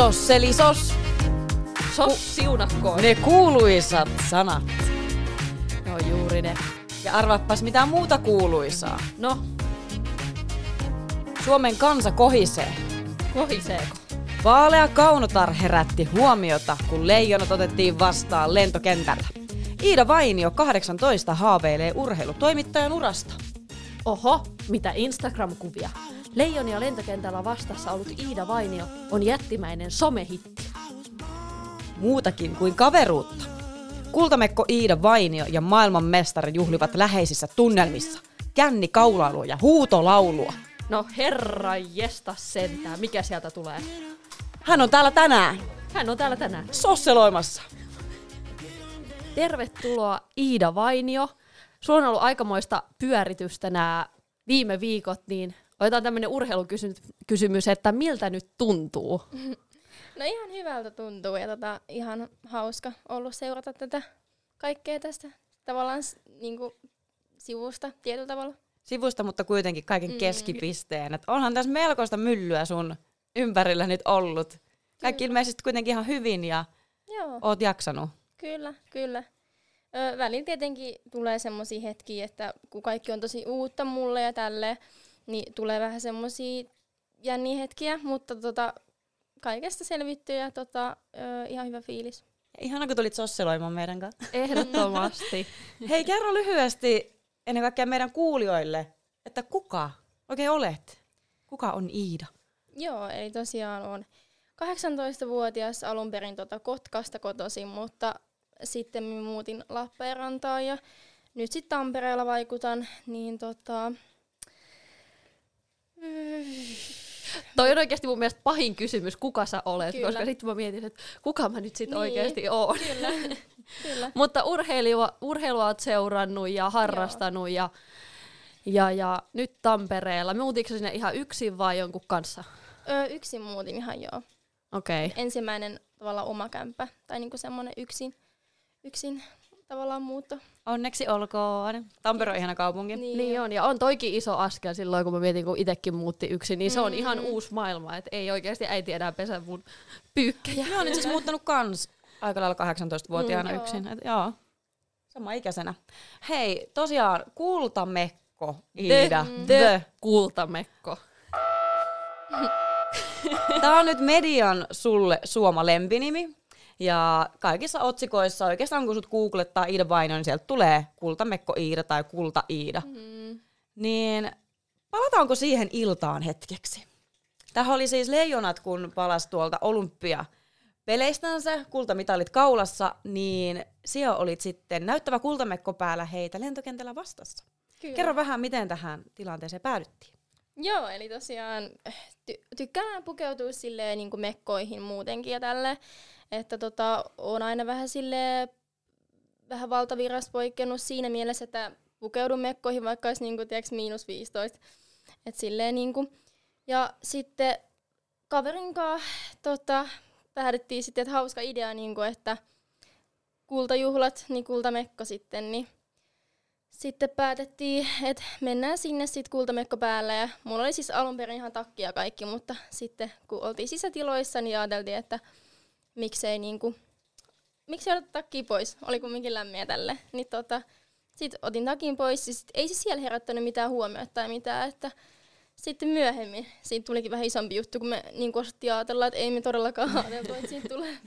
Sosseli sos. Sos siunakkoon. Ne kuuluisat sanat. No juuri ne. Ja arvappas mitä muuta kuuluisaa. No, Suomen kansa kohisee. kohiseeko? Vaalea kaunotar herätti huomiota, kun leijonat otettiin vastaan lentokentällä. Iida Vainio 18 haaveilee urheilutoimittajan urasta. Oho, mitä Instagram-kuvia. Leijonia lentokentällä vastassa ollut Iida Vainio on jättimäinen somehitti. Muutakin kuin kaveruutta. Kultamekko Iida Vainio ja maailman mestari juhlivat läheisissä tunnelmissa. Känni kaulailua ja huutolaulua. No herra jesta sentään, mikä sieltä tulee? Hän on täällä tänään, Hän on täällä tänään. sosseloimassa. Tervetuloa Iida Vainio. Sulla on ollut aikamoista pyöritystä nämä viime viikot, niin otetaan tämmöinen urheilukysymys, että miltä nyt tuntuu? No ihan hyvältä tuntuu ja tota, ihan hauska ollut seurata tätä kaikkea tästä tavallaan s- niinku, sivusta tietyllä tavalla. Sivusta, mutta kuitenkin kaiken keskipisteen. Et onhan tässä melkoista myllyä sun ympärillä nyt ollut. Kaikki ilmeisesti kuitenkin ihan hyvin ja Joo, oot jaksanut. kyllä, kyllä. Ö, välillä tietenkin tulee semmoisia hetkiä, että kun kaikki on tosi uutta mulle ja tälleen, niin tulee vähän semmoisia jänniä hetkiä, mutta tota, kaikesta selvittyy ja tota, ö, ihan hyvä fiilis. Ja ihana, kun tulit sosseloimaan meidän kanssa. Ehdottomasti. Hei, kerro lyhyesti ennen kaikkea meidän kuulijoille, että kuka oikein olet? Kuka on Iida? Joo, eli tosiaan on 18-vuotias alun perin tota Kotkasta kotoisin, mutta sitten muutin Lappeenrantaan ja nyt sitten Tampereella vaikutan, niin tota... Toi on oikeasti mun mielestä pahin kysymys, kuka sä olet, Kyllä. koska sitten mä mietin, että kuka mä nyt sitten Niin. oikeasti oon. Kyllä, kyllä. Mutta urheilua, urheilua oot seurannut ja harrastanut ja, ja, ja nyt Tampereella. Muutitko sinne ihan yksin vai jonkun kanssa? Ö, yksin muutin ihan joo. Okei. Okay. Ensimmäinen tavallaan oma kämppä, tai niinku semmoinen yksin, yksin tavallaan muutto. Onneksi olkoon. Tampere on ihana kaupunki. Niin, Niin on, ja on toikin iso askel silloin, kun mä mietin, kun itsekin muutti yksin, niin se on ihan Mm. uusi maailma, että ei oikeasti äiti enää pesä mun pyykkejä. Minä olen siis muuttanut kans aika lailla 18-vuotiaana Mm, joo. yksin. Et, joo, sama ikäisenä. Hei, tosiaan kultamekko The, Iida. the kultamekko. Tämä on nyt median sulle suoma lempinimi. Ja kaikissa otsikoissa oikeastaan kun sut googlettaa Iida Vaino, niin sieltä tulee kultamekko Iida tai kulta Iida. Mm, Niin palataanko siihen iltaan hetkeksi? Tähän oli siis leijonat, kun palas tuolta olympia peleistänsä, kultamitalit kaulassa, niin siellä olit sitten näyttävä kultamekko päällä heitä lentokentällä vastassa. kyllä. Kerro vähän, miten tähän tilanteeseen päädyttiin. Joo, eli tosiaan ty- tykkään pukeutua silleen niin kuin mekkoihin muutenkin ja tälle, että tota, on aina vähän sille vähän valtavirrasta poikkeannut siinä mielessä, että pukeudun mekkoihin vaikka olisi niin kuin, tiiäks, miinus 15. Et silleen niin kuin. Ja sitten kaverin kanssa tota, päädyttiin sitten, että hauska idea, niin kuin, että kultajuhlat, niin kultamekko sitten, niin sitten päätettiin, että mennään sinne sitten kultamekko päällä ja mulla oli siis alun perin ihan takki ja kaikki, mutta sitten kun oltiin sisätiloissa, niin ajateltiin, että miksei niinku, miksei oteta takkia pois, oli kumminkin lämmiä tälle. Niin tota, sitten otin takin pois, ja sit ei se siellä herättänyt mitään huomiota tai mitään, että sitten myöhemmin siitä tulikin vähän isompi juttu, kun me niin osattiin ajatella, että ei me todellakaan ajateltu, että siitä tulee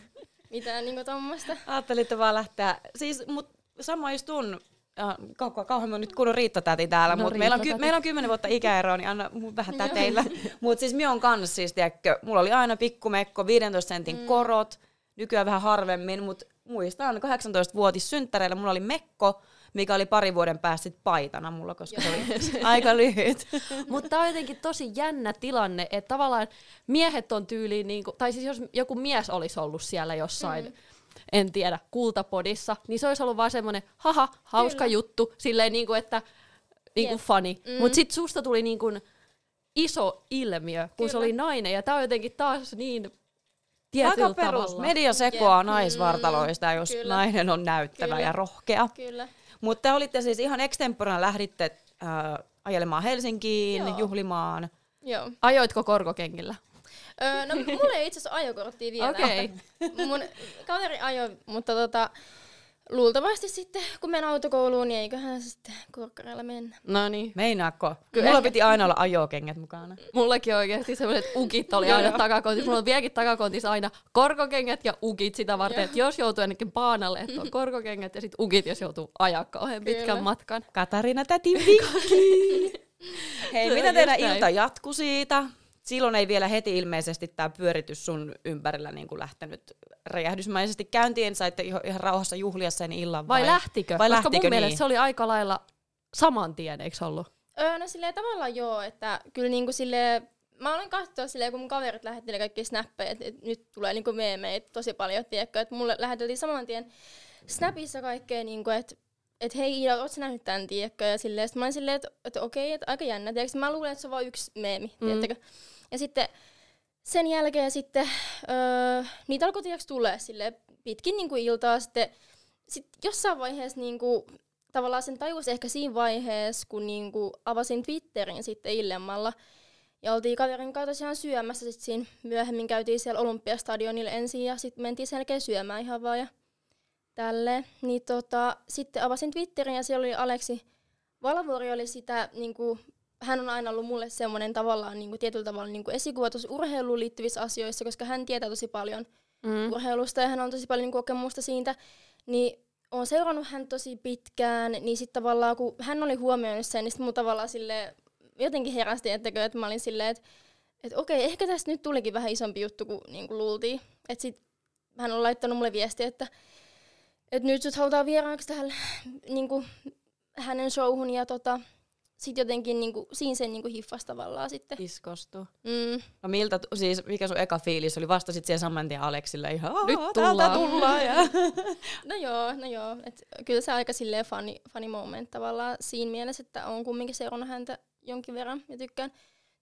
mitään niin tuommoista. Ajattelitte vaan lähteä, siis mut samaistun, äh, kau- kauhean nyt kunnon Riitta-täti täällä, No, mutta meillä, on ky- meillä on kymmenen vuotta ikäeroa, niin anna mun vähän täteillä. mutta siis minä on kans siis, tiedätkö, mulla oli aina pikkumekko, 15 sentin mm. korot, nykyään vähän harvemmin, mutta muistan 18-vuotis synttäreillä mulla oli mekko, mikä oli pari vuoden päästä sit paitana mulla, koska se oli aika lyhyt. Mutta tämä on jotenkin tosi jännä tilanne, että tavallaan miehet on tyyliin, niinku, tai siis jos joku mies olisi ollut siellä jossain, mm. En tiedä, kultapodissa, niin se olisi ollut vaan semmoinen, haha, hauska Kyllä. juttu, silleen niinku, että niinku Jep. funny. Mm. Mutta sitten susta tuli niinku iso ilmiö, kun se Kyllä. oli nainen, ja tämä on jotenkin taas niin tietyllä Aika perus. tavalla. Media sekoaa Jep. naisvartaloista, jos Kyllä. nainen on näyttävä Kyllä. ja rohkea. Kyllä. Mutta te olitte siis ihan extemporana lähditte äh, ajelemaan Helsinkiin, Joo. juhlimaan. Joo. Ajoitko korkokengillä? Öö, no mulla ei itse asiassa ajokorttia vielä. Okei. Mun kaveri ajo, mutta tota, luultavasti sitten, kun menen autokouluun, niin eiköhän se sitten korkkareilla mennä. No niin. Meinaako? Kyllä Mulla piti aina olla ajokengät mukana. Mullakin oikeasti sellaiset ukit oli aina takakontissa. Mulla on vieläkin takakontissa aina korkokengät ja ukit sitä varten, että jos joutuu ainakin paanalle, että on korkokengät ja sitten ukit, jos joutuu ajaa kauhean pitkän Kyllä. matkan. Katarina täti vinkki. Hei, mitä teidän ilta jatku siitä? Silloin ei vielä heti ilmeisesti tämä pyöritys sun ympärillä niin kuin lähtenyt räjähdysmäisesti käyntiin. Saitte ihan, rauhassa juhlia sen illan Vai, vai, lähtikö? Vai Koska lähtikö mun mielestä niin? se oli aika lailla saman tien, eikö ollut? Öö, no silleen tavallaan joo, että kyllä niinku silleen, mä olen katsoa silleen, kun mun kaverit lähettelee kaikki snappeja, että et nyt tulee niinku meemeitä tosi paljon, tiedätkö, että mulle läheteltiin saman tien Snapissa kaikkea, niinku, että et hei Iida, ootko nähnyt tän, tiedätkö, ja silleen, sit mä olin silleen, että et, okei, että aika jännä, tiedätkö, mä luulen, että se on vain yksi meemi, Mm. tiedättekö, ja sitten sen jälkeen sitten öö, niitä alkoi tiedätkö tulee silleen pitkin niinku iltaa sitten, sit jossain vaiheessa niinku, tavallaan sen tajusi ehkä siinä vaiheessa, kun niinku avasin Twitterin sitten illemmalla. Ja oltiin kaverin kanssa tosiaan syömässä. Sitten siinä myöhemmin käytiin siellä Olympiastadionilla ensin ja sitten mentiin sen jälkeen syömään ihan vaan ja tälleen. Niin tota, sitten avasin Twitterin ja siellä oli Aleksi Valvuori oli sitä, niinku, hän on aina ollut mulle semmoinen tavallaan niinku, tietyllä tavalla niinku, esikuva tosi urheiluun liittyvissä asioissa, koska hän tietää tosi paljon Mm. urheilusta ja hän on tosi paljon niin kokemusta siitä, niin olen seurannut hän tosi pitkään, niin sitten tavallaan kun hän oli huomioinut sen, niin sitten mun tavallaan sille jotenkin herästi, että, että mä olin silleen, että, että okei, ehkä tästä nyt tulikin vähän isompi juttu kuin, niin kuin luultiin. Että sit hän on laittanut mulle viestiä, että, että nyt sut halutaan vieraaksi tähän niin kuin, hänen showhun ja tota, sitten jotenkin niin kuin, siinä sen niin kuin hiffasi tavallaan sitten. Iskostu. Mm. No miltä, siis mikä sun eka fiilis oli? Vastasit siihen saman tien Aleksille ihan, Nyt "Aa, tullaan." täältä tullaan. Ja... No joo, no joo. Et kyllä se aika silleen funny, funny moment tavallaan siinä mielessä, että on kumminkin seurannut häntä jonkin verran ja tykkään,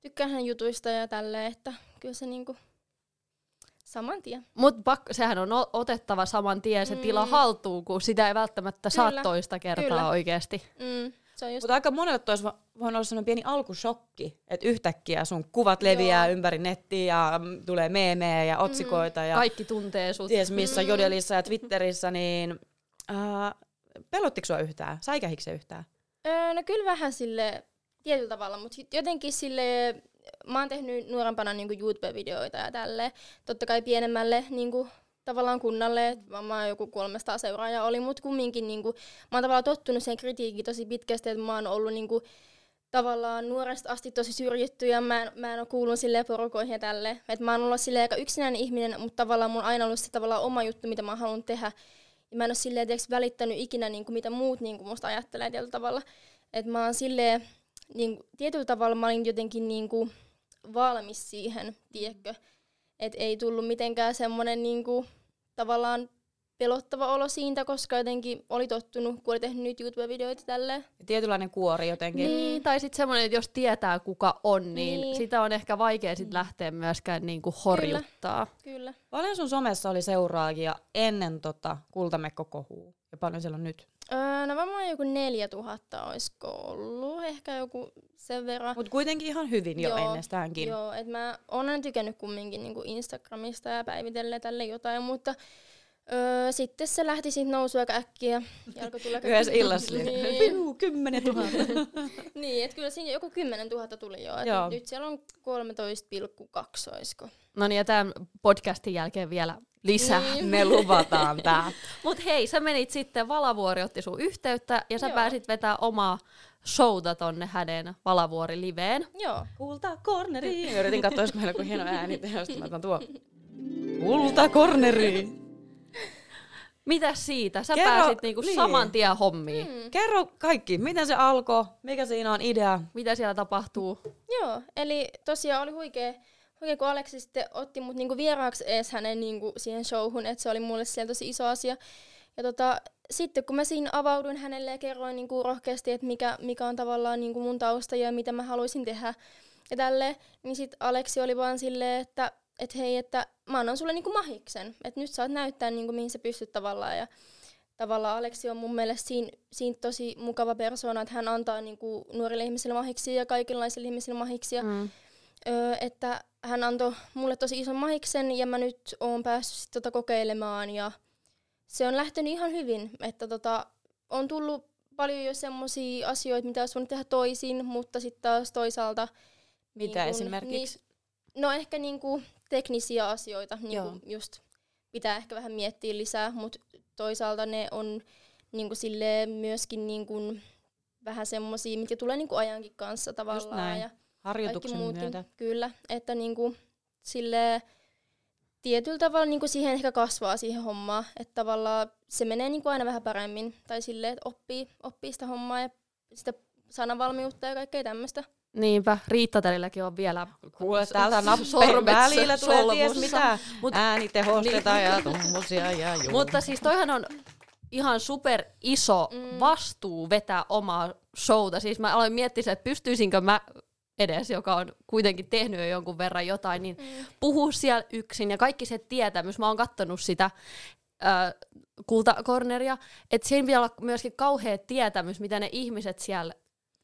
tykkään hänen jutuista ja tälleen, että kyllä se niinku saman tien. Mutta sehän on otettava saman tien se tila Mm. haltuun, kun sitä ei välttämättä saa Kyllä, toista kertaa kyllä. oikeasti. Mm, se on just, Mutta aika monelle tois vo- voinut olla sellainen pieni alkushokki, että yhtäkkiä sun kuvat leviää Joo. ympäri nettiä ja mm, tulee meemejä ja otsikoita ja Kaikki tuntee sut. ties missä, Jodelissa ja Twitterissä, niin äh, pelottiko sua yhtään? Säikähikö se yhtään? öö, no kyllä vähän sille tietyllä tavalla, mutta jotenkin sille mä oon tehnyt nuorempana niinku YouTube-videoita ja tälleen. Totta kai pienemmälle niinku, tavallaan kunnalle, varmaan joku 300 seuraajaa oli, mutta kumminkin niinku, mä oon tavallaan tottunut sen kritiikkiin tosi pitkästi, että mä oon ollut niinku, tavallaan nuoresta asti tosi syrjitty ja mä en, mä en ole kuulunut silleen porukoihin ja tälleen. Et mä oon ollut aika yksinäinen ihminen, mutta tavallaan mun aina ollut se tavallaan oma juttu, mitä mä halunnut tehdä. Ja mä en ole silleen tiiäks, välittänyt ikinä niinku, mitä muut niinku, musta ajattelee tietyllä tavalla. Et mä oon silleen, niinku, tietyllä tavalla mä olin jotenkin niinku, valmis siihen, tiedätkö. Et ei tullut mitenkään semmoinen niinku, tavallaan pelottava olo siitä, koska jotenkin oli tottunut, kun oli tehnyt nyt YouTube-videoita tälleen. Tietynlainen kuori jotenkin. Niin, tai sitten semmoinen, että jos tietää kuka on, niin, Niin. sitä on ehkä vaikea sit lähteä myöskään niinku horjuttaa. Kyllä. Paljon sun somessa oli seuraajia ennen tota kultamekko-kohua ja paljon siellä on nyt? Öö, no varmaan joku 4000 olisiko ollut, ehkä joku sen verran. Mutta kuitenkin ihan hyvin jo Joo, ennestäänkin. Joo, että mä oon aina tykännyt kumminkin niinku Instagramista ja päivitellä tälle jotain, mutta öö, sitten se lähti siitä nousu aika äkkiä. Yhdessä illassa niin, piu, kymmenen tuhatta. niin että kyllä siinä joku 10 000 tuli jo. Et Joo. Nyt siellä on 13,2 olisiko. No niin, ja tämän podcastin jälkeen vielä lisää. Niin. Me luvataan tää. Mut hei, sä menit sitten, Valavuori otti sun yhteyttä ja sä Joo. pääsit vetää omaa showta tonne hänen Valavuori-liveen. Joo. Kulta corneri. Yritin katsoa, olisiko meillä joku hieno ääni tehosta. Mä otan tuo. Kulta corneri. Mitä siitä? Sä Kerro- pääsit niinku niin. saman tien hommiin. Mm. Kerro kaikki, miten se alkoi, mikä siinä on idea. Mitä siellä tapahtuu? Joo, eli tosiaan oli huikea, huikea kun Aleksi sitten otti mut niinku vieraaksi ees hänen niinku siihen showhun, että se oli mulle siellä tosi iso asia. Ja tota, sitten kun mä siinä avauduin hänelle ja kerroin niinku rohkeasti, että mikä, mikä on tavallaan niinku mun tausta ja mitä mä haluaisin tehdä ja tälleen, niin sitten Aleksi oli vaan silleen, että et hei, että mä annan sulle niinku mahiksen, että nyt saat näyttää niinku mihin sä pystyt tavallaan ja tavallaan Aleksi on mun mielestä siinä, siinä tosi mukava persoona, että hän antaa niinku nuorille ihmisille mahiksi ja kaikenlaisille ihmisille mahiksi. Mm. Öö, että hän antoi mulle tosi ison mahiksen ja mä nyt oon päässyt sit tota kokeilemaan ja se on lähtenyt ihan hyvin, että tota, on tullut paljon jo semmoisia asioita, mitä olisi voinut tehdä toisin, mutta sitten taas toisaalta... Mitä niin kun, esimerkiksi? Niin, no ehkä niinku teknisiä asioita, niinku just pitää ehkä vähän miettiä lisää, mutta toisaalta ne on niinku sille myöskin niinku vähän semmoisia, mitkä tulee niinku ajankin kanssa tavallaan. Ja Harjoituksen myötä. Kyllä, että niinku sille tietyllä tavalla niinku siihen ehkä kasvaa siihen hommaan, että tavallaan se menee niinku aina vähän paremmin. Tai silleen, että oppii, oppii sitä hommaa ja sitä sanavalmiutta ja kaikkea tämmöistä. Niinpä, Riittatelilläkin on vielä Kuule, täältä nappeen välillä tulee ties mitä. Mut, Äänitehosteita niin. ja tommosia ja juu. Mutta siis toihan on ihan super iso mm. vastuu vetää omaa showta. Siis mä aloin miettiä, että pystyisinkö mä edes, joka on kuitenkin tehnyt jo jonkun verran jotain, niin mm. puhua siellä yksin ja kaikki se tietämys. Mä oon kattonut sitä äh, kultakorneria, että siinä pitää olla myöskin kauhea tietämys, mitä ne ihmiset siellä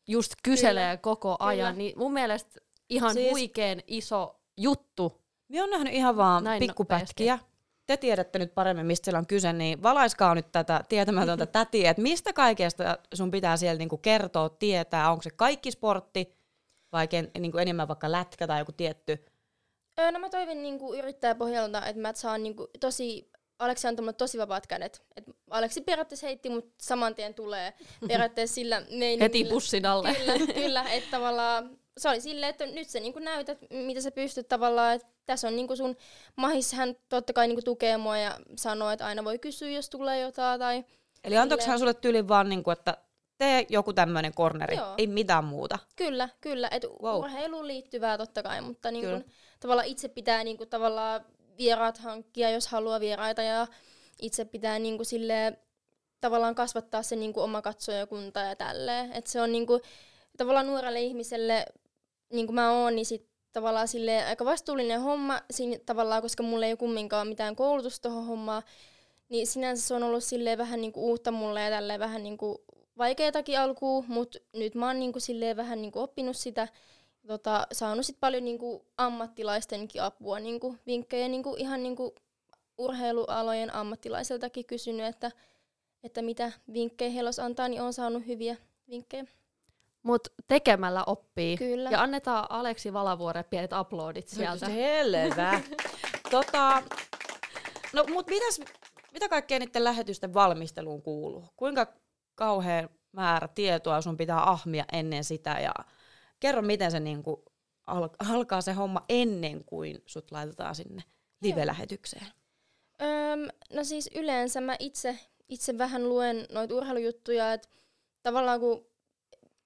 just kyselee Kyllä. koko ajan. Kyllä. Niin mun mielestä ihan siis... huikeen iso juttu. Mä oon nähnyt ihan vaan Näin pikkupätkiä. Nopeasti te tiedätte nyt paremmin, mistä siellä on kyse, niin valaiskaa nyt tätä tietämätöntä tätiä, että mistä kaikesta sun pitää siellä niinku kertoa, tietää, onko se kaikki sportti vai ken, niinku enemmän vaikka lätkä tai joku tietty? Öö, no mä toivin niinku yrittäjäpohjalta, että mä saan niinku tosi Aleksi antoi tosi vapaat kädet. Et Aleksi periaatteessa heitti mut saman tien tulee periaatteessa sillä meiningillä. Heti bussin alle. Kyllä, kyllä että tavallaan se oli silleen, että nyt sä niinku näytät, mitä sä pystyt tavallaan, että tässä on niinku sun mahis, hän totta kai niinku tukee mua ja sanoo, että aina voi kysyä, jos tulee jotain. Tai Eli antoiko hän sulle tyyli vaan, niinku, että tee joku tämmöinen corneri, Joo. ei mitään muuta? Kyllä, kyllä. Et wow. urheiluun liittyvää totta kai, mutta niinku, tavallaan itse pitää niinku, tavallaan vieraat hankkia, jos haluaa vieraita ja itse pitää niinku, sille tavallaan kasvattaa se niinku, oma katsojakunta ja tälleen. Et se on niinku, tavallaan nuorelle ihmiselle niin kuin mä oon, niin sit tavallaan sille aika vastuullinen homma siinä tavallaan, koska mulla ei ole kumminkaan mitään koulutusta tuohon hommaan, niin sinänsä se on ollut silleen vähän niinku uutta mulle ja tälleen vähän niinku vaikeatakin alkuun, mutta nyt mä oon niinku silleen vähän niinku oppinut sitä, tota, saanut sit paljon niinku ammattilaistenkin apua, niinku vinkkejä niinku ihan niinku urheilualojen ammattilaiseltakin kysynyt, että, että mitä vinkkejä heillä antaa, niin on saanut hyviä vinkkejä. Mutta tekemällä oppii. Kyllä. Ja annetaan Aleksi Valavuore pienet uploadit sieltä. Selvä. tota, no mut mitäs, mitä kaikkea niiden lähetysten valmisteluun kuuluu? Kuinka kauhean määrä tietoa sun pitää ahmia ennen sitä ja kerro miten se niinku al- alkaa se homma ennen kuin sut laitetaan sinne live-lähetykseen. Öm, no siis yleensä mä itse, itse vähän luen noita urheilujuttuja, että tavallaan kun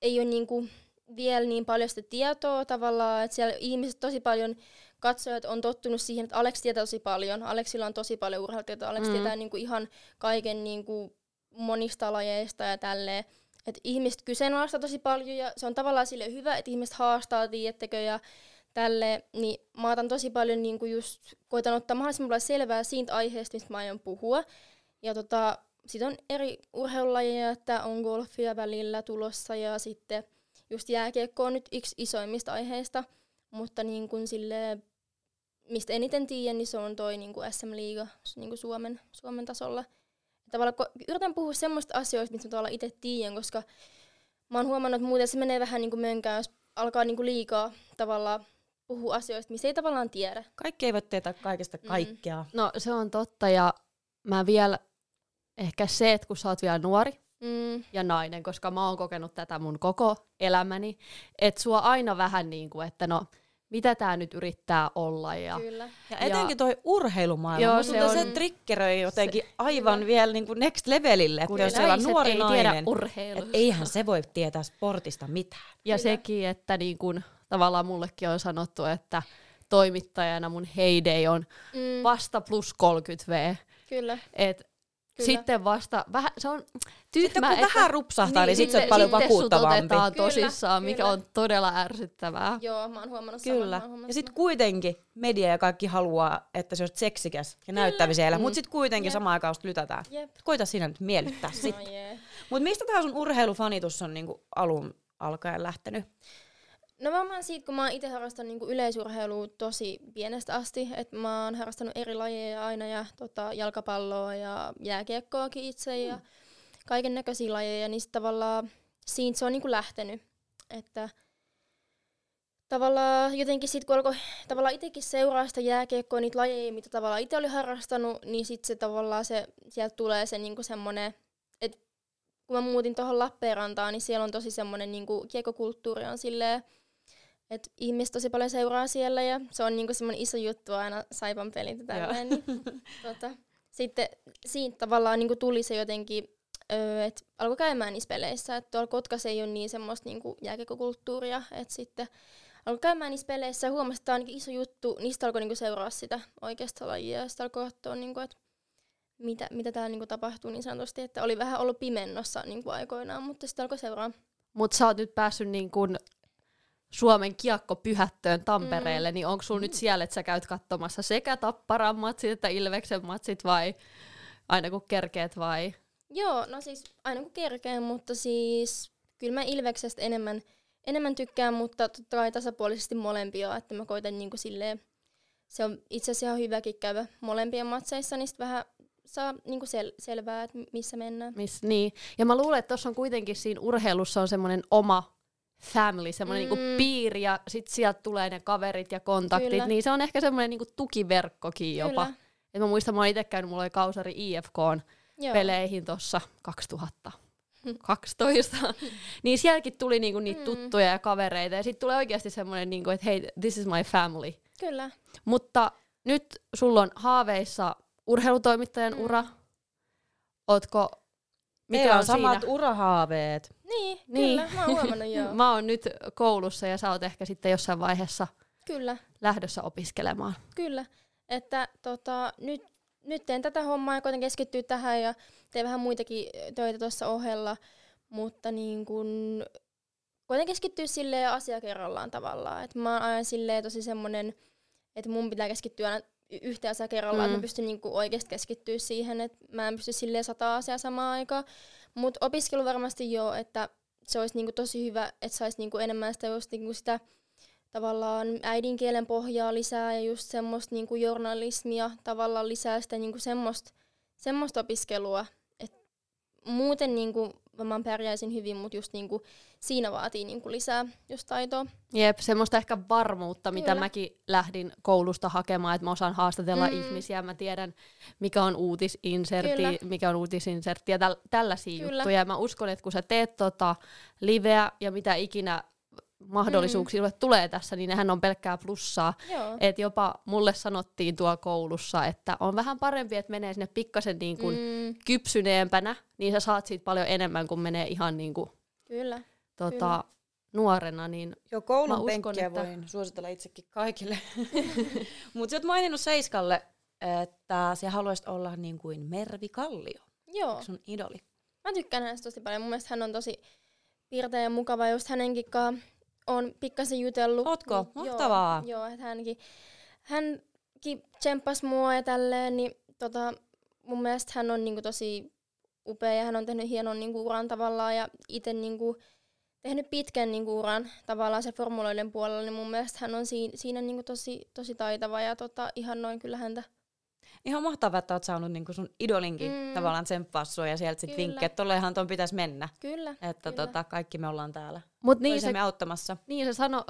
ei ole niinku vielä niin paljon sitä tietoa tavallaan, että siellä ihmiset tosi paljon katsojat on tottunut siihen, että Alex tietää tosi paljon. Aleksilla on tosi paljon urheilutietoa. Alex mm. tietää niinku ihan kaiken niinku monista lajeista ja tälleen. Et ihmiset kyseenalaistaa tosi paljon ja se on tavallaan sille hyvä, että ihmiset haastaa, tiedättekö, ja tälle, niin mä otan tosi paljon niinku just, koitan ottaa mahdollisimman selvää siitä aiheesta, mistä mä aion puhua. Ja tota, sitten on eri urheilulajeja, että on golfia välillä tulossa ja sitten just jääkiekko on nyt yksi isoimmista aiheista, mutta niin kuin sille, mistä eniten tiedän, niin se on toi niin kuin SM-liiga niin kuin Suomen, Suomen tasolla. Tavallaan yritän puhua semmoista asioista, mistä mä itse tiedän, koska mä oon huomannut, että muuten se menee vähän niin kuin mönkään, jos alkaa niin kuin liikaa tavallaan puhua asioista, missä ei tavallaan tiedä. Kaikki eivät tietää kaikesta kaikkea. Mm. No se on totta ja mä vielä ehkä se, että kun sä oot vielä nuori mm. ja nainen, koska mä oon kokenut tätä mun koko elämäni, että sua aina vähän niin kuin, että no, mitä tämä nyt yrittää olla. Ja, Kyllä. ja etenkin toi urheilumaailma, joo, se, on, se triggeröi jotenkin se, aivan kyllä. vielä niin kuin next levelille, että jos siellä on nuori ei nainen, että eihän se voi tietää sportista mitään. Ja Kyllä. sekin, että niin kuin, tavallaan mullekin on sanottu, että toimittajana mun heyday on mm. vasta plus 30 V. Kyllä. Et Kyllä. Sitten vasta, vähän, se on tyhmä, Sitten kun että, vähän rupsahtaa, niin, niin sitten se on paljon vakuuttavampi. Sitten tosissaan, mikä kyllä. on todella ärsyttävää. Joo, mä oon huomannut Kyllä. Saman, ja sitten kuitenkin media ja kaikki haluaa, että se on seksikäs ja näyttävi siellä, mm. mutta sitten kuitenkin samaan aikaan lytätään. Yep. Koita sinä nyt miellyttää sitten. no, yeah. Mutta mistä tämä sun urheilufanitus on niinku alun alkaen lähtenyt? No varmaan siitä, kun mä oon itse harrastanut niinku yleisurheilua tosi pienestä asti, että mä oon harrastanut eri lajeja aina ja tota, jalkapalloa ja jääkiekkoakin itse mm. ja kaiken näköisiä lajeja, niin sit tavallaan siitä se on niinku lähtenyt. Että tavallaan jotenkin sitten kun alkoi tavallaan itsekin seuraa sitä jääkiekkoa, niitä lajeja, mitä tavallaan itse oli harrastanut, niin sitten se tavallaan se, sieltä tulee se niinku semmoinen, että kun mä muutin tuohon Lappeenrantaan, niin siellä on tosi semmoinen niinku kiekkokulttuuri on silleen, että ihmiset tosi paljon seuraa siellä ja se on niinku semmoinen iso juttu aina Saipan pelit ja tälleen. Niin, tota, sitten siitä tavallaan niinku tuli se jotenkin, öö, että alkoi käymään niissä peleissä. Että tuolla Kotkassa ei ole niin semmoista niinku jääkekokulttuuria, että sitten alkoi käymään niissä peleissä ja huomasi, että tämä on niinku iso juttu. Niistä alkoi niinku seuraa sitä oikeasta lajia ja sitten alkoi katsoa, niinku, että mitä, mitä täällä niinku tapahtuu niin sanotusti. Että oli vähän ollut pimennossa niinku aikoinaan, mutta sitten alkoi seuraa. Mutta sä oot nyt päässyt niin kun Suomen kiekkopyhättöön Tampereelle, mm. niin onko sulla mm. nyt siellä, että sä käyt katsomassa sekä Tapparan matsit että Ilveksen matsit vai aina kun kerkeet vai? Joo, no siis aina kun kerkeen, mutta siis kyllä mä Ilveksestä enemmän, enemmän tykkään, mutta totta kai tasapuolisesti molempia, että mä koitan niinku silleen, se on itse asiassa ihan hyväkin käydä molempien matseissa, niin vähän saa niinku sel- selvää, että missä mennään. Miss, niin. Ja mä luulen, että tuossa on kuitenkin siinä urheilussa on semmoinen oma family, semmoinen niinku mm. niinku piiri ja sitten sieltä tulee ne kaverit ja kontaktit, Kyllä. niin se on ehkä semmoinen niinku tukiverkkokin jopa. Kyllä. Et mä muistan, mä oon itse käynyt, mulla oli kausari IFKn Joo. peleihin tuossa 2012. niin sielläkin tuli niinku niitä mm. tuttuja ja kavereita ja sitten tulee oikeasti semmoinen, niinku, että hei, this is my family. Kyllä. Mutta nyt sulla on haaveissa urheilutoimittajan mm. ura. Ootko mikä Meillä on, on samat siinä? urahaaveet. Niin, niin, kyllä, mä oon huomannut joo. mä oon nyt koulussa ja sä oot ehkä sitten jossain vaiheessa kyllä. lähdössä opiskelemaan. Kyllä, että tota, nyt, nyt teen tätä hommaa ja koitan keskittyä tähän ja teen vähän muitakin töitä tuossa ohella, mutta niin kun, koitan keskittyä sille asia kerrallaan tavallaan. Et mä oon aina silleen tosi semmonen, että mun pitää keskittyä aina yhteen asiaan kerrallaan, mm. että mä pystyn niinku oikeasti keskittyä siihen, että mä en pysty silleen sata asiaa samaan aikaan. Mutta opiskelu varmasti joo, että se olisi niinku tosi hyvä, että saisi niinku enemmän sitä, just niinku sitä tavallaan äidinkielen pohjaa lisää ja just semmoista niinku journalismia tavallaan lisää sitä niinku semmoista, semmoista opiskelua. Et muuten niinku mä pärjäisin hyvin, mutta just niinku siinä vaatii niinku lisää just taitoa. Jep, semmoista ehkä varmuutta, Kyllä. mitä mäkin lähdin koulusta hakemaan, että mä osaan haastatella mm. ihmisiä, mä tiedän mikä on uutisinsertti, Kyllä. mikä on uutisinsertti ja täl- tällaisia Kyllä. juttuja. Mä uskon, että kun sä teet tota liveä ja mitä ikinä mahdollisuuksia mm. tulee tässä, niin nehän on pelkkää plussaa. Et jopa mulle sanottiin tuo koulussa, että on vähän parempi, että menee sinne pikkasen niin kuin mm. kypsyneempänä, niin sä saat siitä paljon enemmän kuin menee ihan niin kuin, Kyllä. Tota, Kyllä. nuorena. Niin Joo, koulun uskon, penkkiä että... voin suositella itsekin kaikille. Mutta sä oot maininnut Seiskalle, että sä haluaisit olla niin kuin Mervi Kallio. Joo. Sun idoli. Mä tykkään hänestä tosi paljon. Mun mielestä hän on tosi piirteä ja mukava. Just hänenkin kanssa on pikkasen jutellut. Ootko? Mahtavaa. Joo, joo että hänkin, hänkin tsemppasi mua ja tälleen, niin tota, mun mielestä hän on niinku tosi upea ja hän on tehnyt hienon niinku uran tavallaan ja itse niinku tehnyt pitkän niinku uran tavallaan se formuloiden puolella, niin mun mielestä hän on siinä, siinä niinku tosi, tosi taitava ja tota, ihan noin kyllä häntä Ihan mahtavaa, että oot saanut niinku sun idolinkin mm. tavallaan tsemppaa sua ja sieltä sitten vinkkejä, että tollehan ton pitäisi mennä. Kyllä. Että kyllä. Tota, kaikki me ollaan täällä Mut niin se, auttamassa. Niin se sano,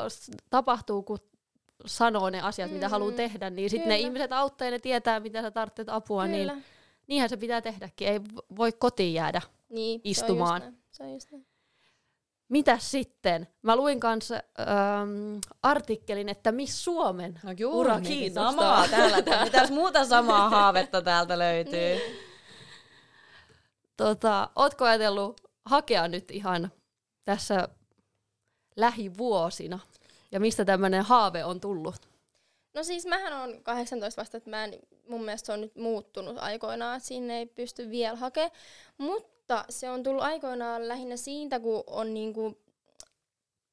tapahtuu, kun sanoo ne asiat, mm. mitä haluaa tehdä, niin sitten ne ihmiset auttaa ja ne tietää, mitä sä tarvitset apua, niin kyllä. niin niinhän se pitää tehdäkin. Ei voi kotiin jäädä niin, istumaan. Se on just näin. Se on just näin. Mitä sitten? Mä luin kanssa ähm, artikkelin, että Miss Suomen no juu, ura niin, kiinnostaa. Samaa täällä. Mitäs muuta samaa haavetta täältä löytyy? tota, ootko ajatellut hakea nyt ihan tässä lähivuosina? Ja mistä tämmöinen haave on tullut? No siis mähän on 18 vasta, että mä en, mun mielestä se on nyt muuttunut aikoinaan, että sinne ei pysty vielä hakemaan. Mutta mutta se on tullut aikoinaan lähinnä siitä, kun on niinku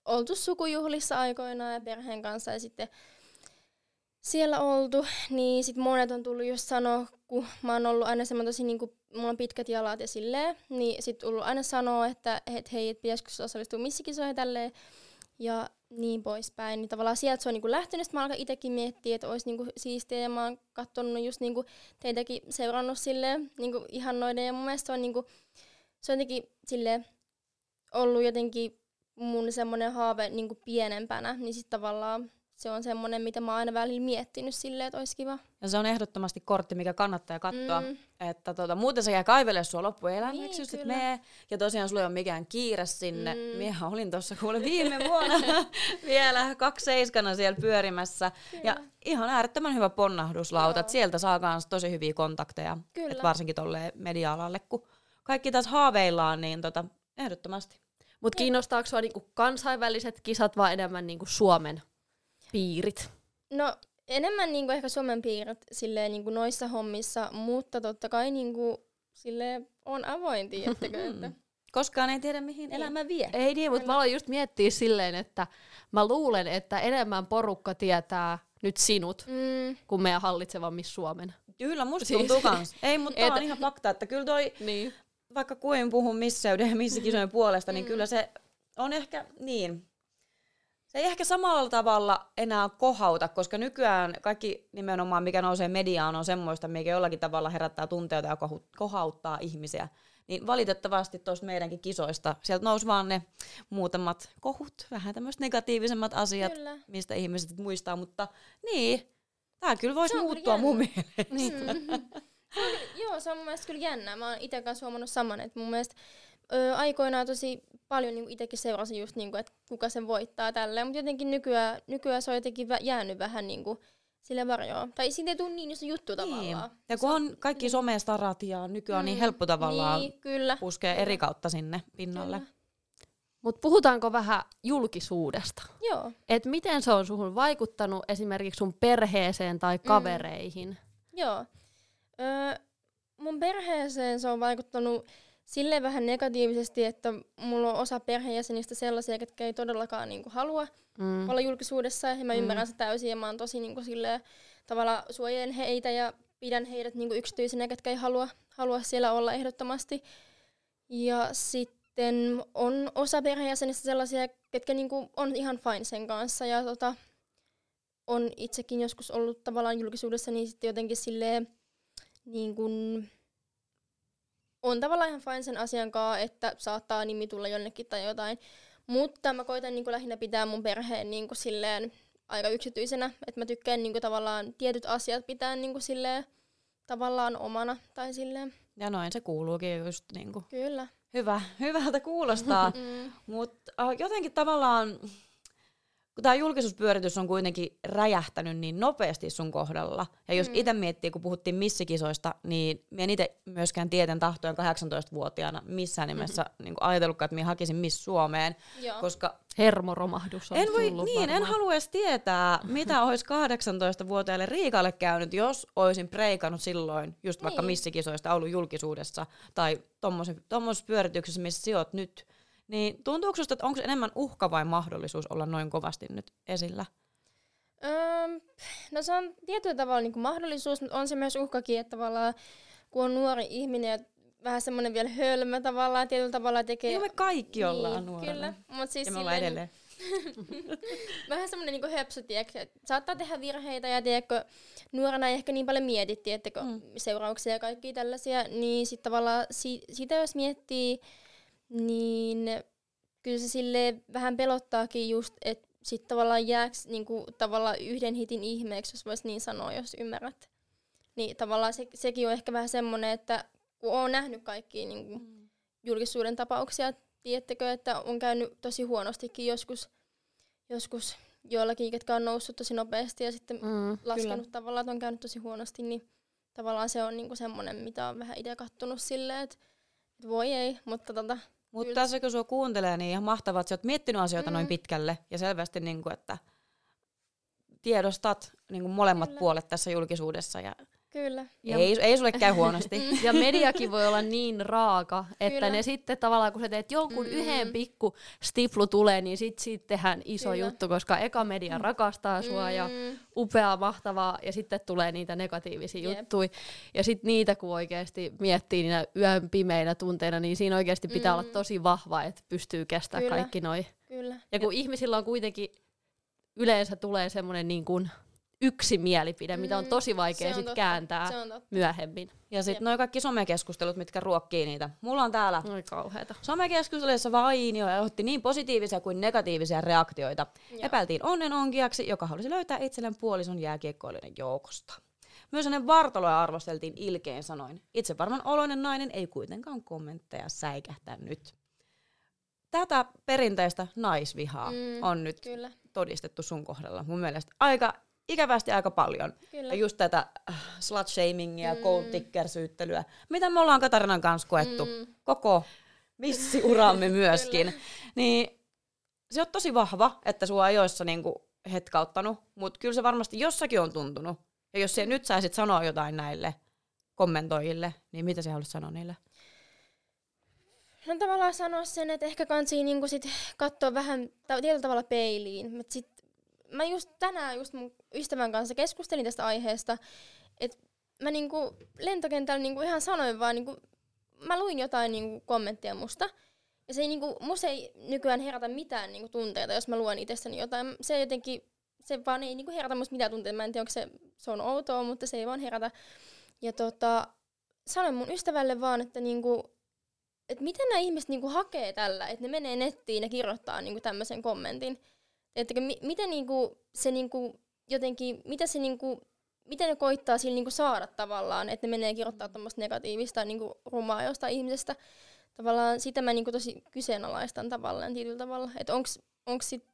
oltu sukujuhlissa aikoinaan ja perheen kanssa ja sitten siellä oltu, niin sitten monet on tullut just sanoa, kun mä oon ollut aina semmoinen tosi niinku, mulla on pitkät jalat ja silleen, niin sitten tullut aina sanoa, että et hei, et pitäisikö osallistua missikisoihin tälleen. Ja niin poispäin. Niin tavallaan sieltä se on niinku lähtenyt, sitten mä alkan itsekin miettiä, että olisi niinku siistiä, ja mä oon katsonut just niinku teitäkin seurannut silleen niinku noiden, ja mun mielestä se on, niinku, se on jotenkin silleen ollut jotenkin mun semmoinen haave niinku pienempänä, niin sitten tavallaan se on semmoinen, mitä mä oon aina välillä miettinyt silleen, että olisi kiva. Ja se on ehdottomasti kortti, mikä kannattaa katsoa. Mm. Että tota, muuten se jää kaivelle sua loppuelämäksi, niin, just, mee. Ja tosiaan sulla ei ole mikään kiire sinne. Mm. Minä olin tuossa kuule viime vuonna vielä kaksi seiskana siellä pyörimässä. Kyllä. Ja ihan äärettömän hyvä ponnahduslauta. Sieltä saa myös tosi hyviä kontakteja. Et varsinkin tolle media-alalle, kun kaikki taas haaveillaan, niin tota, ehdottomasti. Mutta kiinnostaako sinua niinku kansainväliset kisat vai enemmän niinku Suomen piirit? No enemmän niinku ehkä Suomen piirit silleen niinku noissa hommissa, mutta totta kai niinku sille on avoin, tiedättekö, että Koskaan ei tiedä, mihin niin. elämä vie. Ei niin, mutta mä aloin just miettiä silleen, että mä luulen, että enemmän porukka tietää nyt sinut mm. kuin meidän hallitsevan Miss Suomen. Kyllä, musta siis. tuntuu kans. Ei, mutta on ihan fakta, että kyllä toi, niin. vaikka kuin puhun misseyden ja missä puolesta, niin mm. kyllä se on ehkä niin, se ei ehkä samalla tavalla enää kohauta, koska nykyään kaikki nimenomaan, mikä nousee mediaan, on semmoista, mikä jollakin tavalla herättää tunteita ja kohauttaa ihmisiä. Niin valitettavasti tuosta meidänkin kisoista, sieltä nousi vaan ne muutamat kohut, vähän tämmöiset negatiivisemmat asiat, Kyllä. mistä ihmiset muistaa, mutta niin, tämä kyllä voisi muuttua mun mielestä. Niin. Mm. joo, se on mun mielestä kyllä jännää. Mä oon itse kanssa huomannut saman, että mun mielestä ö, aikoinaan tosi paljon niin itsekin seurasin just, niin kuin, että kuka sen voittaa tälleen, mutta jotenkin nykyään, nykyään se on jotenkin vä- jäänyt vähän niin kuin, sille varjoon. Tai siitä ei tule niin iso juttu niin. tavallaan. Ja kun on kaikki niin. somestarat ja nykyään mm. niin helppo tavallaan niin, kyllä. puskea eri kautta sinne pinnalle. Mutta puhutaanko vähän julkisuudesta? Joo. Et miten se on suhun vaikuttanut esimerkiksi sun perheeseen tai mm. kavereihin? Mm. Joo. Öö, mun perheeseen se on vaikuttanut silleen vähän negatiivisesti, että mulla on osa perheenjäsenistä sellaisia, jotka ei todellakaan niinku halua mm. olla julkisuudessa. Ja mä mm. ymmärrän se täysin ja mä oon tosi niinku silleen, tavalla suojelen heitä ja pidän heidät niinku yksityisenä, ketkä ei halua, halua siellä olla ehdottomasti. Ja sitten on osa perheenjäsenistä sellaisia, ketkä niinku on ihan fine sen kanssa. Ja tota, on itsekin joskus ollut tavallaan julkisuudessa, niin sitten jotenkin silleen niin kuin, on tavallaan ihan fine sen asian kanssa, että saattaa nimi tulla jonnekin tai jotain. Mutta mä koitan niin kuin lähinnä pitää mun perheen niin kuin silleen aika yksityisenä. Että mä tykkään niin kuin tavallaan tietyt asiat pitää niin kuin silleen tavallaan omana tai silleen. Ja noin se kuuluukin just niin kuin. Kyllä. Hyvä, hyvältä kuulostaa. mm. Mutta uh, jotenkin tavallaan kun tämä julkisuuspyöritys on kuitenkin räjähtänyt niin nopeasti sun kohdalla, ja jos mm. itse miettii, kun puhuttiin missikisoista, niin mä en itse myöskään tieten tahtojen 18-vuotiaana missään nimessä mm-hmm. niin ajatellutkaan, että minä hakisin Miss Suomeen, Joo. koska hermoromahdus on en voi, Niin, varmaan. en halua edes tietää, mitä olisi 18-vuotiaille Riikalle käynyt, jos olisin preikannut silloin, just vaikka niin. missikisoista ollut julkisuudessa, tai tuommoisessa pyörityksessä, missä sijoit nyt, niin tuntuuko sinusta, että onko enemmän uhka vai mahdollisuus olla noin kovasti nyt esillä? Öö, no se on tietyllä tavalla niin kuin mahdollisuus, mutta on se myös uhkakin, että tavallaan kun on nuori ihminen ja vähän semmoinen vielä hölmö tavallaan, tietyllä tavalla tekee... Joo, me kaikki niin, ollaan nuorena. Kyllä, mutta siis ja me ollaan edelleen. vähän semmoinen niin höpsö, tiedätkö, saattaa tehdä virheitä ja tiedätkö, nuorena ei ehkä niin paljon mietittiin, että mm. seurauksia ja kaikkia tällaisia, niin sitten tavallaan si- sitä jos miettii, niin kyllä se sille vähän pelottaakin just, että sitten tavallaan jääks niinku, tavallaan yhden hitin ihmeeksi, jos voisi niin sanoa, jos ymmärrät. Niin tavallaan se, sekin on ehkä vähän semmoinen, että kun olen nähnyt kaikkia niinku, mm. julkisuuden tapauksia, tiedättekö, että on käynyt tosi huonostikin joskus, joskus joillakin, jotka on noussut tosi nopeasti ja sitten mm, laskenut kyllä. tavallaan, että on käynyt tosi huonosti, niin tavallaan se on niinku semmoinen, mitä on vähän itse kattonut silleen, että voi ei, mutta tota, mutta tässä kun sua kuuntelee, niin ihan mahtavaa, että sä oot miettinyt asioita mm. noin pitkälle ja selvästi, niin kuin, että tiedostat niin kuin molemmat Kyllä. puolet tässä julkisuudessa ja Kyllä. Ei, ei sulle käy huonosti. Ja mediakin voi olla niin raaka, että Kyllä. ne sitten tavallaan, kun sä teet jonkun mm. yhden pikku stiflu tulee, niin sit siitä tehdään iso Kyllä. juttu, koska eka media rakastaa sua ja Mm. upeaa, mahtavaa, ja sitten tulee niitä negatiivisia Jep. juttuja. Ja sitten niitä, kun oikeasti miettii niinä yön pimeinä tunteina, niin siinä oikeasti pitää Mm. olla tosi vahva, että pystyy kestämään kaikki noi. Kyllä. Ja kun ihmisillä on kuitenkin, yleensä tulee semmoinen niin kuin yksi mielipide, mitä on Mm, tosi vaikea sitten kääntää Se on totta. myöhemmin. Ja sitten noin kaikki somekeskustelut, mitkä ruokkii niitä. Mulla on täällä Oi kauheeta. somekeskustelussa Vainio ja otti niin positiivisia kuin negatiivisia reaktioita. Joo. Epäiltiin onnenonkijaksi, joka halusi löytää itselleen puolison jääkiekkoilijoiden joukosta. Myös hänen vartaloa arvosteltiin ilkein sanoin. Itse varman oloinen nainen ei kuitenkaan kommentteja säikähtänyt. Tätä perinteistä naisvihaa Mm, on nyt Kyllä. todistettu sun kohdalla. Mun mielestä aika ikävästi aika paljon. Kyllä. Ja just tätä äh, slut-shamingia, Mm. gold digger-syyttelyä, mitä me ollaan Katarinan kanssa koettu Mm. koko missiuramme myöskin. niin se on tosi vahva, että sua ajoissa niinku hetkauttanut, mutta kyllä se varmasti jossakin on tuntunut. Ja jos sä nyt saisit sanoa jotain näille kommentoijille, niin mitä sä haluaisit sanoa niille? No tavallaan sanoa sen, että ehkä kansii niinku sit katsoa vähän ta- tietyllä tavalla peiliin. Mut sit, mä just tänään just mun ystävän kanssa keskustelin tästä aiheesta, että mä niinku lentokentällä niinku ihan sanoin vaan, niinku, mä luin jotain niinku kommenttia musta. Ja se ei, niinku, musta ei nykyään herätä mitään niinku tunteita, jos mä luen itsestäni jotain. Se jotenkin, se vaan ei niinku herätä musta mitään tunteita. Mä en tiedä, onko se, se on outoa, mutta se ei vaan herätä. Ja tota, sanoin mun ystävälle vaan, että niinku, että miten nämä ihmiset niinku hakee tällä, että ne menee nettiin ja kirjoittaa niinku tämmöisen kommentin. Että mi- miten niinku se niinku jotenkin, mitä se niinku, miten ne koittaa sillä niinku saada tavallaan, että ne menee kirjoittaa tämmöistä negatiivista niinku rumaa jostain ihmisestä. Tavallaan sitä mä niinku tosi kyseenalaistan tavallaan tietyllä tavalla. Että onks, onks sit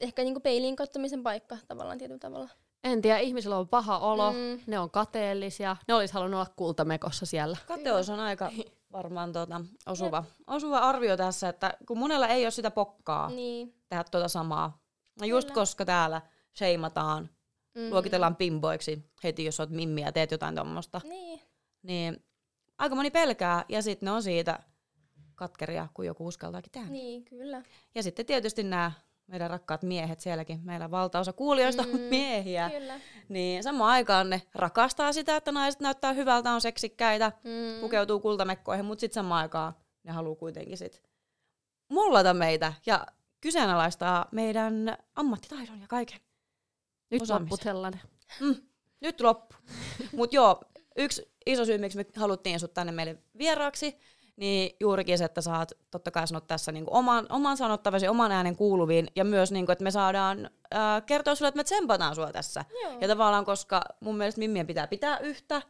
ehkä niinku peiliin katsomisen paikka tavallaan tietyllä tavalla. En tiedä, ihmisillä on paha olo, mm. ne on kateellisia, ne olisi halunnut olla kultamekossa siellä. Kateus on aika varmaan tuota, osuva, osuva arvio tässä, että kun monella ei ole sitä pokkaa Niin. tehdä tuota samaa. No just Kyllä. koska täällä sheimataan, Mm. luokitellaan pimboiksi heti, jos oot mimmi ja teet jotain tuommoista. Niin. Niin aika moni pelkää ja sitten ne on siitä katkeria, kun joku uskaltaakin tehdä. Niin, kyllä. Ja sitten tietysti nämä meidän rakkaat miehet sielläkin, meillä valtaosa kuulijoista on Mm, miehiä, Kyllä. niin samaan aikaan ne rakastaa sitä, että naiset näyttää hyvältä, on seksikkäitä, Mm. pukeutuu kultamekkoihin, mutta sitten samaan aikaan ne haluaa kuitenkin sit mollata meitä ja kyseenalaistaa meidän ammattitaidon ja kaiken. Nyt Osaamisen. loppu sellainen. Mm, nyt loppu. Mutta joo, yksi iso syy, miksi me haluttiin sut tänne meille vieraaksi, niin juurikin se, että saat totta kai sanot tässä niinku oman, oman sanottavasi, oman äänen kuuluviin, ja myös niinku, että me saadaan ää, kertoa sulle, että me tsempataan sua tässä. Joo. Ja tavallaan, koska mun mielestä mimmien pitää pitää yhtä,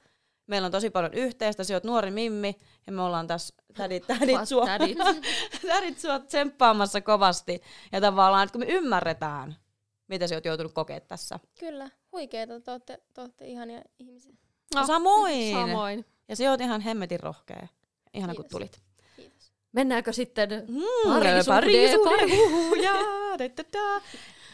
meillä on tosi paljon yhteistä, sä oot nuori mimmi, ja me ollaan tässä tädit, tädit, sua, tädit. tädit sua tsemppaamassa kovasti. Ja tavallaan, että kun me ymmärretään, mitä sä oot joutunut kokemaan tässä. Kyllä, huikeeta, te ootte, te ootte ihania ihmisiä. No, samoin. Samoin. Ja se oot ihan hemmetin rohkea. Ihana kun Kiitos. tulit. Kiitos. Mennäänkö sitten Mm, Parisuhde, parisuhde,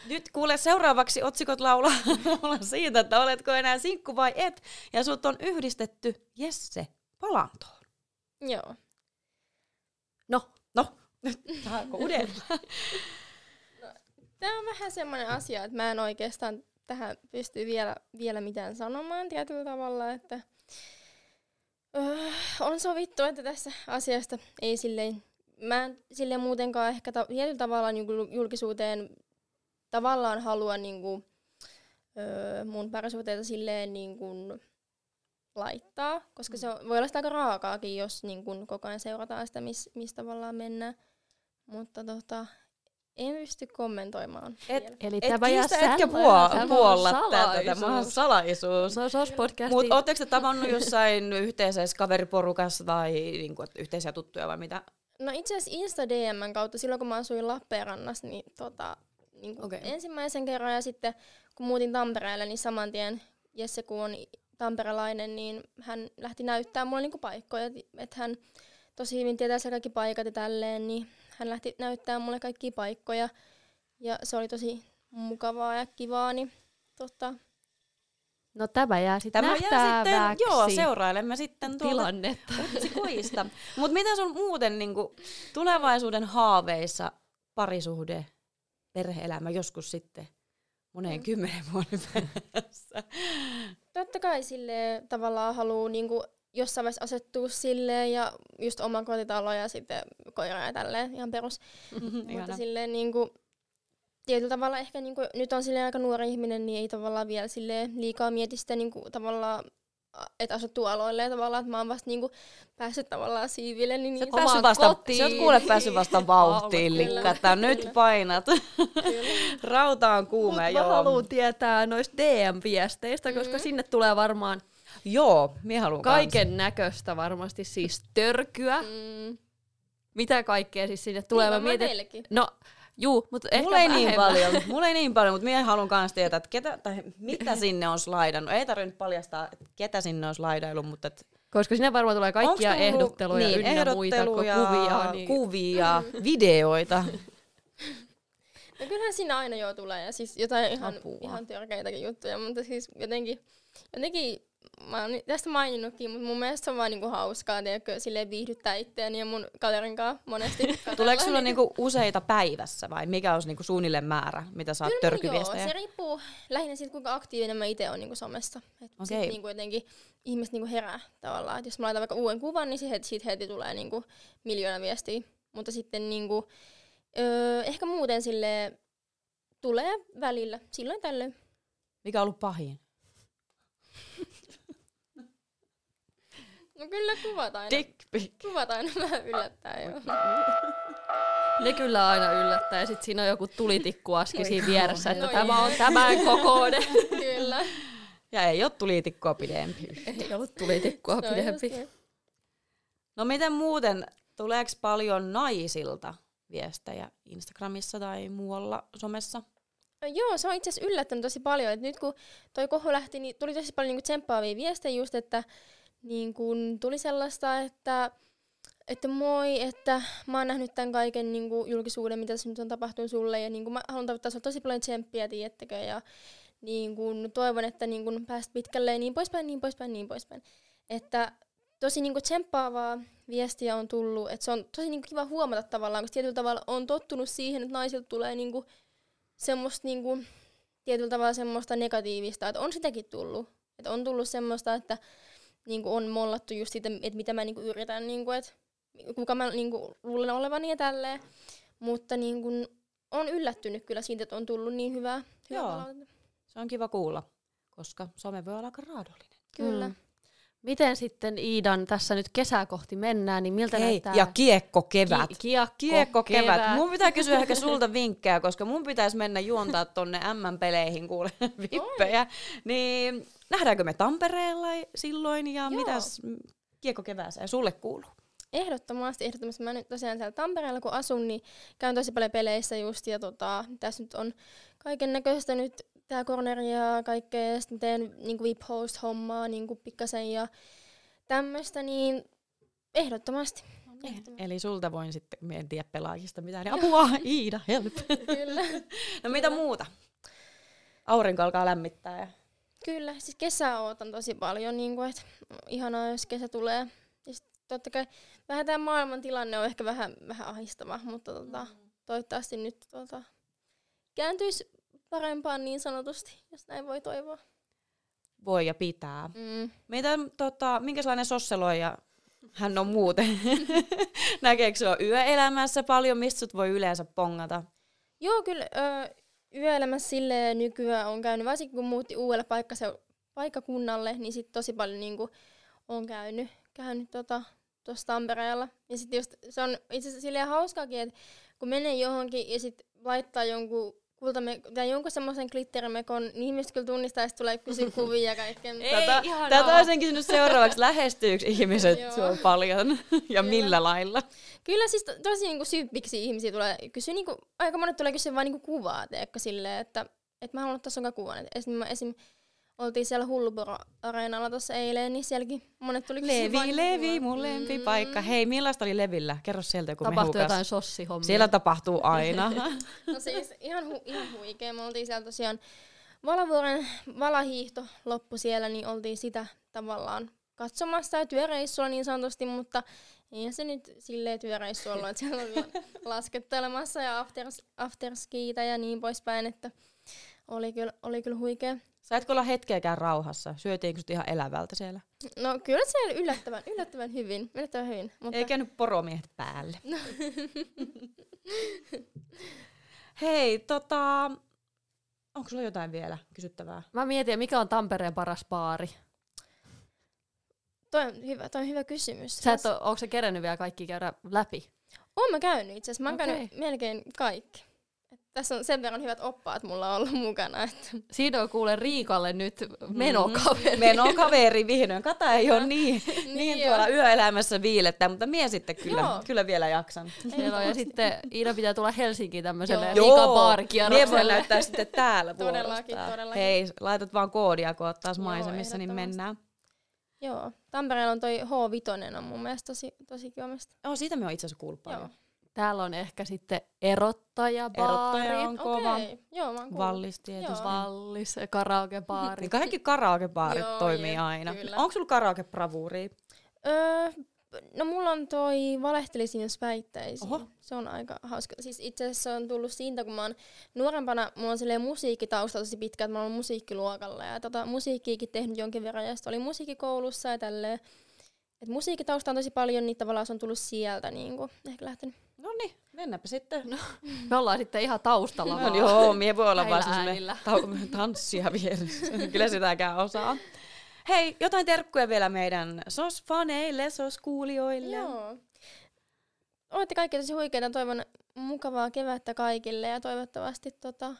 Nyt kuule seuraavaksi otsikot laulaa, siitä, että oletko enää sinkku vai et. Ja sut on yhdistetty Jesse Palantoon. Joo. No, No, nyt saako udella? Tämä on vähän semmoinen asia, että mä en oikeastaan tähän pysty vielä, vielä mitään sanomaan tietyllä tavalla, että öö, on sovittu, että tässä asiasta ei silleen, mä en silleen muutenkaan ehkä ta- tietyllä tavalla niin julkisuuteen tavallaan halua niin kuin, öö, mun parisuhteita silleen niin kuin laittaa, koska se on, voi olla sitä aika raakaakin, jos niin kuin koko ajan seurataan sitä, missä mis tavallaan mennään. Mutta tota, en pysty kommentoimaan. Et- vielä. eli Et tämä jää kiistä etkä sällä- puo- tämä on puolla tätä. salaisuus. Tämä on salaisuus. No, sos podcasti. Mutta ootteko te tavannut jossain yhteisessä kaveriporukassa tai niinku, yhteisiä tuttuja vai mitä? No itse asiassa Insta DMn kautta, silloin kun mä asuin Lappeenrannassa, niin, tota, niin Okei. okay. ensimmäisen kerran ja sitten kun muutin Tampereelle, niin saman tien Jesse kun on tamperelainen, niin hän lähti näyttää mulle niinku paikkoja, että hän tosi hyvin tietää siellä kaikki paikat ja tälleen, niin hän lähti näyttää mulle kaikkia paikkoja ja se oli tosi mukavaa ja kivaa, niin tota, No tämä jää sitten Tämä jää nähtäväksi sitten, joo, seurailemme sitten tuolta tilannetta. otsikoista. Mutta mitä sun muuten niinku, tulevaisuuden haaveissa parisuhde, perheelämä joskus sitten moneen Mm. kymmenen vuoden päässä? Totta kai sille tavallaan haluaa niinku jossain vaiheessa asettua silleen ja just oma kotitalo ja sitten koira ja tälleen ihan perus. Mutta Ihana. silleen niinku, tietyllä tavalla ehkä niinku, nyt on silleen aika nuori ihminen, niin ei tavallaan vielä silleen liikaa mieti sitä niinku, tavallaan että asuttuu aloille ja tavallaan, että mä oon vasta niinku päässyt tavallaan siiville. Niin, Sä oot niin Omaan vasta, kotiin. sä oot kuule päässyt vasta vauhtiin, likkata. Nyt Kyllä. painat. kyllä. Rauta on Mut kuume, mä joo. haluan tietää noista DM-viesteistä, koska Mhm. sinne tulee varmaan Joo, minä haluan kaiken näköistä varmasti siis törkyä. Mm. Mitä kaikkea siis sinne tulee? Niin, Mä mietin, no juu, mutta ehkä Mulla ei niin paljon, mulla ei niin paljon, mutta minä haluan myös tietää, että ketä, tai mitä sinne on slaidannut. Ei tarvitse nyt paljastaa, että ketä sinne on slaidailu, mutta et, Koska sinne varmaan tulee kaikkia tullut- ehdotteluja niin, ynnä muita, ehdotteluja, kuvia. Niin... kuvia videoita. No kyllähän siinä aina jo tulee, ja siis jotain ihan, Apua. ihan törkeitäkin juttuja, mutta siis jotenkin, jotenkin mä oon tästä maininnutkin, mutta mun mielestä se on vaan niinku hauskaa, tiedätkö, silleen viihdyttää itseäni ja mun kaverin kanssa monesti. Tuleeko sulla niinku useita päivässä vai mikä olisi niinku suunnilleen määrä, mitä saat Kyllä, törkyviestejä? Joo, se riippuu lähinnä siitä, kuinka aktiivinen mä itse olen niinku somessa. Et Okei. sit niinku jotenkin ihmiset niinku herää tavallaan. Et jos mä laitan vaikka uuden kuvan, niin siitä, siitä heti tulee niinku miljoona viestiä. Mutta sitten niinku, öö, ehkä muuten sille tulee välillä, silloin tällöin. Mikä on ollut pahin? No kyllä kuvat aina. Dick pic. Kuvat aina vähän yllättää joo. Ne kyllä aina yllättää ja sitten siinä on joku tulitikkuaski siinä vieressä, että No tämä on tämän kokoinen. kyllä. Ja ei ole tulitikkoa pidempi. Ei ollut tulitikkua just pidempi. niin. No miten muuten, tuleeko paljon naisilta viestejä Instagramissa tai muualla somessa? No Joo, se on itse asiassa yllättänyt tosi paljon. Et nyt kun toi kohu lähti, niin tuli tosi paljon niinku tsemppaavia viestejä just, että niin kun tuli sellaista, että, että moi, että mä oon nähnyt tämän kaiken niin julkisuuden, mitä tässä nyt on tapahtunut sulle. Ja niin mä haluan toivottaa sulle tosi paljon tsemppiä, tiedättekö. Ja niin kun toivon, että niin kun pääst pitkälle ja niin poispäin, niin poispäin, niin poispäin. Että tosi niin tsemppaavaa viestiä on tullut. Että se on tosi niin kiva huomata tavallaan, koska tietyllä tavalla on tottunut siihen, että naisilta tulee niin semmoista niinku, tietyllä tavalla semmoista negatiivista, että on sitäkin tullut. Että on tullut semmoista, että niinku on mollattu just siitä, että mitä mä niinku yritän, niinku, että kuka mä niinku luulen olevani ja tälleen. Mutta niinku, on yllättynyt kyllä siitä, että on tullut niin hyvää, hyvää Joo. palautetta. Se on kiva kuulla, koska some voi olla aika raadollinen. Kyllä. Mm. Miten sitten Iidan tässä nyt kesää kohti mennään, niin miltä Hei, näyttää ja kiekko kevät. Ki- kiekko, Kiekko kevät. kevät. Mun pitää kysyä ehkä sulta vinkkejä, koska mun pitäisi mennä juontaa tonne M-peleihin kuule vippejä. Niin nähdäänkö me Tampereella silloin ja Joo. mitäs kiekko kevääseen sulle kuuluu? Ehdottomasti, ehdottomasti. Mä nyt tosiaan siellä Tampereella kun asun, niin käyn tosi paljon peleissä just. Ja tota, tässä nyt on kaiken näköistä nyt tää corneri ja kaikkea. Ja sitten teen niinku VIP host hommaa niinku pikkasen ja tämmöistä, niin ehdottomasti. ehdottomasti. Eli sulta voin sitten, mä en tiedä pelaajista mitään, niin apua, Iida, help. Kyllä. No mitä muuta? Aurinko alkaa lämmittää ja Kyllä, siis kesää ootan tosi paljon, niin kuin, että ihanaa, jos kesä tulee. Ja sit totta kai vähän tämä maailman tilanne on ehkä vähän, vähän ahistava, mutta tota, toivottavasti nyt tota, kääntyisi parempaan niin sanotusti, jos näin voi toivoa. voi ja pitää. Mm. Mitä, tota, minkälainen sosseloija hän on muuten? Näkeekö sinua yöelämässä paljon, mistä sut voi yleensä pongata? Joo, kyllä ö, yöelämässä silleen nykyään on käynyt, varsinkin kun muutti uudelle paikkase- paikkakunnalle, niin sit tosi paljon niinku on käynyt, käynyt tota, tuossa Tampereella. Ja sitten just se on itse asiassa silleen hauskaakin, että kun menee johonkin ja sitten laittaa jonkun kultame- tai jonkun semmoisen glitterimekon, niin ihmiset kyllä tunnistaa, sit tulee kysyä kuvia ja kaikkea. Tätä, ihanaa. tätä olisin kysynyt seuraavaksi. Lähestyykö ihmiset sua paljon ja Kyllä. millä lailla? Kyllä siis to, tosi niinku syyppiksi ihmisiä tulee kysyä, niinku, aika monet tulee kysyä vain niinku kuvaa, teekö silleen, että et mä haluan ottaa sun kuvan. Et esim, mä esim, oltiin siellä Hulluporo-areenalla tuossa eilen, niin sielläkin monet tuli kysyä vaan Levi, Levi, mun lempipaikka. Hei, millaista oli Levillä? Kerro sieltä joku Tapahtuu mehukas. jotain sossihommia. Siellä tapahtuu aina. No siis ihan, hu- ihan huikea. Me oltiin siellä tosiaan Valavuoren valahiihto loppu siellä, niin oltiin sitä tavallaan katsomassa ja työreissulla niin sanotusti, mutta ei se nyt silleen työreissu ollut, että siellä oli laskettelemassa ja afters, afterskiitä ja niin poispäin, että oli kyllä, oli kyllä huikea. Saitko olla hetkeäkään rauhassa? Syötiinkö sut ihan elävältä siellä? No kyllä siellä yllättävän, yllättävän hyvin, yllättävän hyvin. Mutta... Ei käynyt poromiehet päälle. Hei, tota, onko sulla jotain vielä kysyttävää? Mä mietin, mikä on Tampereen paras baari? Toi on hyvä, toi on hyvä kysymys. Sä et ole, onko se kerennyt vielä kaikki käydä läpi? Oon mä käynyt itse asiassa. Mä oon okay. käynyt melkein kaikki. Tässä on sen verran hyvät oppaat mulla ollut mukana. Että. Siinä on kuule Riikalle nyt menokaveri. Mm, menokaveri vihdoin. Kata ei ole niin, niin, niin tuolla yöelämässä viilettä, mutta mie sitten kyllä, kyllä vielä jaksan. Joo, ja sitten Iina pitää tulla Helsinkiin tämmöiselle Riikan baarikierrokselle. Mie voi näyttää sitten täällä Todellakin, todellakin. Hei, laitat vaan koodia, kun oot taas maisemissa, niin mennään. Joo, Tampereella on toi H5 on mun mielestä tosi, tosi kiva. Oh, siitä me on itse asiassa kuullut paljon. Täällä on ehkä sitten erottaja baari. Erottaja on kova. Okay. Joo, mä Vallis tietysti. Vallis, karaokebaari. Niin kaikki karaokebaarit toimii je, aina. Kyllä. Onko sulla karaokebravuuria? Öö, No mulla on toi valehtelisin jos väittäisin. Oho. Se on aika hauska. Siis itse asiassa se on tullut siitä, kun mä oon nuorempana, mulla on silleen musiikkitausta tosi pitkä, että mä oon musiikkiluokalla ja tota, musiikkiikin tehnyt jonkin verran ja sitten oli musiikkikoulussa ja tälleen. Et musiikkitausta on tosi paljon, niin tavallaan se on tullut sieltä niin kuin, ehkä lähtenyt. No niin, mennäpä sitten. No, me ollaan sitten ihan taustalla no, Joo, mie voi olla vaan ta- tanssia vieressä. Kyllä sitäkään osaa. Hei, jotain terkkuja vielä meidän SOS-faneille, SOS-kuulijoille. Joo. Olette kaikki tosi huikeita. Toivon mukavaa kevättä kaikille ja toivottavasti tota,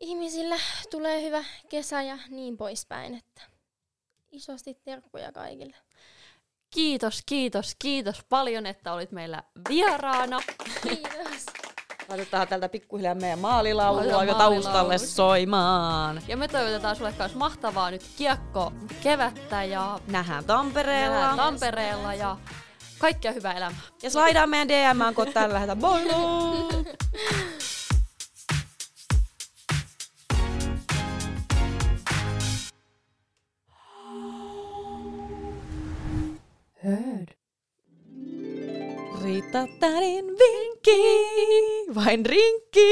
ihmisillä tulee hyvä kesä ja niin poispäin. Että isosti terkkuja kaikille. Kiitos, kiitos, kiitos paljon, että olit meillä vieraana. Kiitos. Laitetaan tältä pikkuhiljaa meidän maalilaulua jo taustalle soimaan. Ja me toivotetaan sulle myös mahtavaa nyt kiekko kevättä ja nähdään Tampereella. Nähdään Tampereella ja kaikkea hyvää elämää. Ja slaidaan meidän DM, kun täällä lähdetään. Moi Heard. Tänin vinkki, vain rinkki.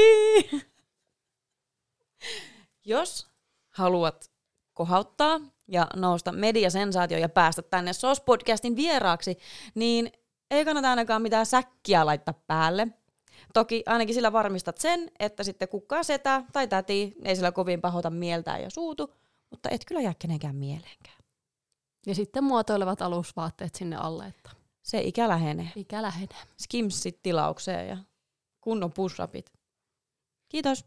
Jos haluat kohauttaa ja nousta mediasensaatio ja päästä tänne SOS-podcastin vieraaksi, niin ei kannata ainakaan mitään säkkiä laittaa päälle. Toki ainakin sillä varmistat sen, että sitten kukaan setä tai täti ei sillä kovin pahota mieltään ja suutu, mutta et kyllä jää kenenkään mieleenkään. Ja sitten muotoilevat alusvaatteet sinne alle, että se ikä lähenee. Ikä lähenee. Skimsit tilaukseen ja kunnon push Kiitos.